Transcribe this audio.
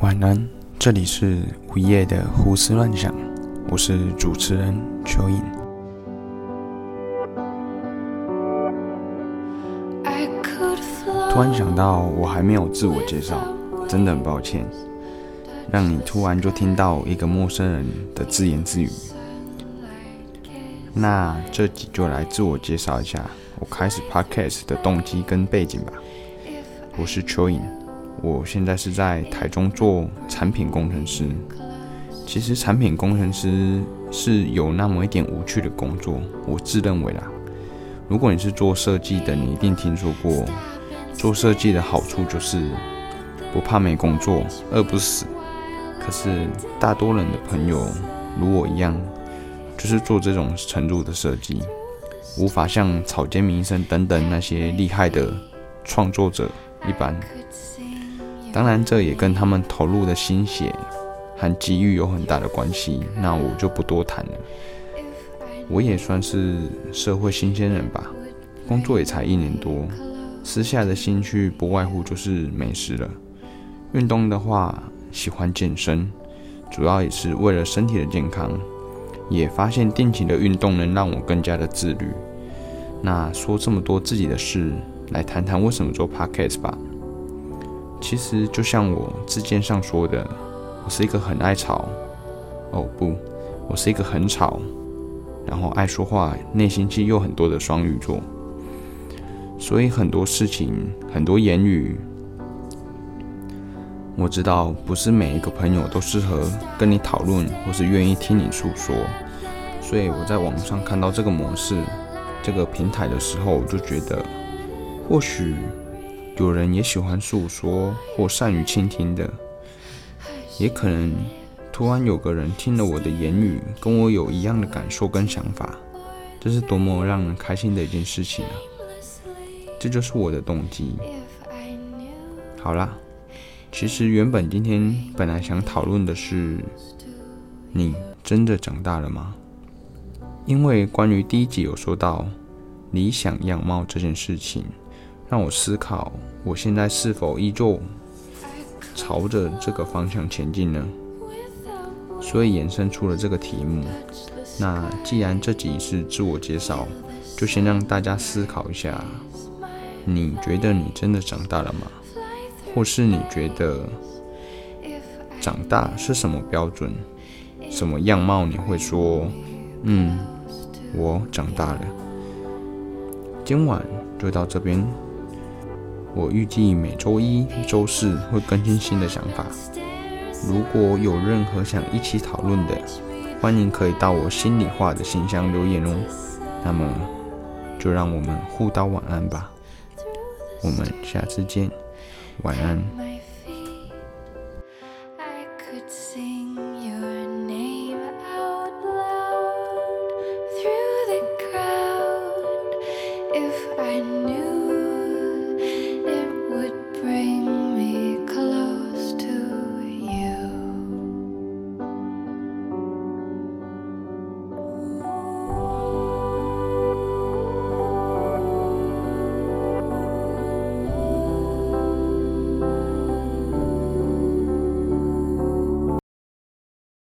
晚安，这里是午夜的胡思乱想，我是主持人蚯蚓。突然想到，我还没有自我介绍，真的很抱歉，让你突然就听到一个陌生人的自言自语。那这集就来自我介绍一下，我开始 podcast 的动机跟背景吧。我是蚯蚓。我现在是在台中做产品工程师。其实产品工程师是有那么一点无趣的工作，我自认为啦。如果你是做设计的，你一定听说过，做设计的好处就是不怕没工作，饿不死。可是大多人的朋友如我一样，就是做这种程度的设计，无法像草间弥生等等那些厉害的创作者一般。当然，这也跟他们投入的心血和机遇有很大的关系。那我就不多谈了。我也算是社会新鲜人吧，工作也才一年多，私下的兴趣不外乎就是美食了。运动的话，喜欢健身，主要也是为了身体的健康。也发现定期的运动能让我更加的自律。那说这么多自己的事，来谈谈为什么做 podcast 吧。其实就像我字件上说的，我是一个很爱吵，哦不，我是一个很吵，然后爱说话、内心戏又很多的双鱼座。所以很多事情、很多言语，我知道不是每一个朋友都适合跟你讨论，或是愿意听你诉说。所以我在网上看到这个模式、这个平台的时候，我就觉得或许。有人也喜欢诉说或善于倾听的，也可能突然有个人听了我的言语，跟我有一样的感受跟想法，这是多么让人开心的一件事情啊！这就是我的动机。好啦，其实原本今天本来想讨论的是，你真的长大了吗？因为关于第一集有说到理想样貌这件事情。让我思考，我现在是否依旧朝着这个方向前进呢？所以衍生出了这个题目。那既然这集是自我介绍，就先让大家思考一下：你觉得你真的长大了吗？或是你觉得长大是什么标准、什么样貌？你会说：“嗯，我长大了。”今晚就到这边。我预计每周一、周四会更新新的想法。如果有任何想一起讨论的，欢迎可以到我心里话的信箱留言哦。那么，就让我们互道晚安吧。我们下次见，晚安。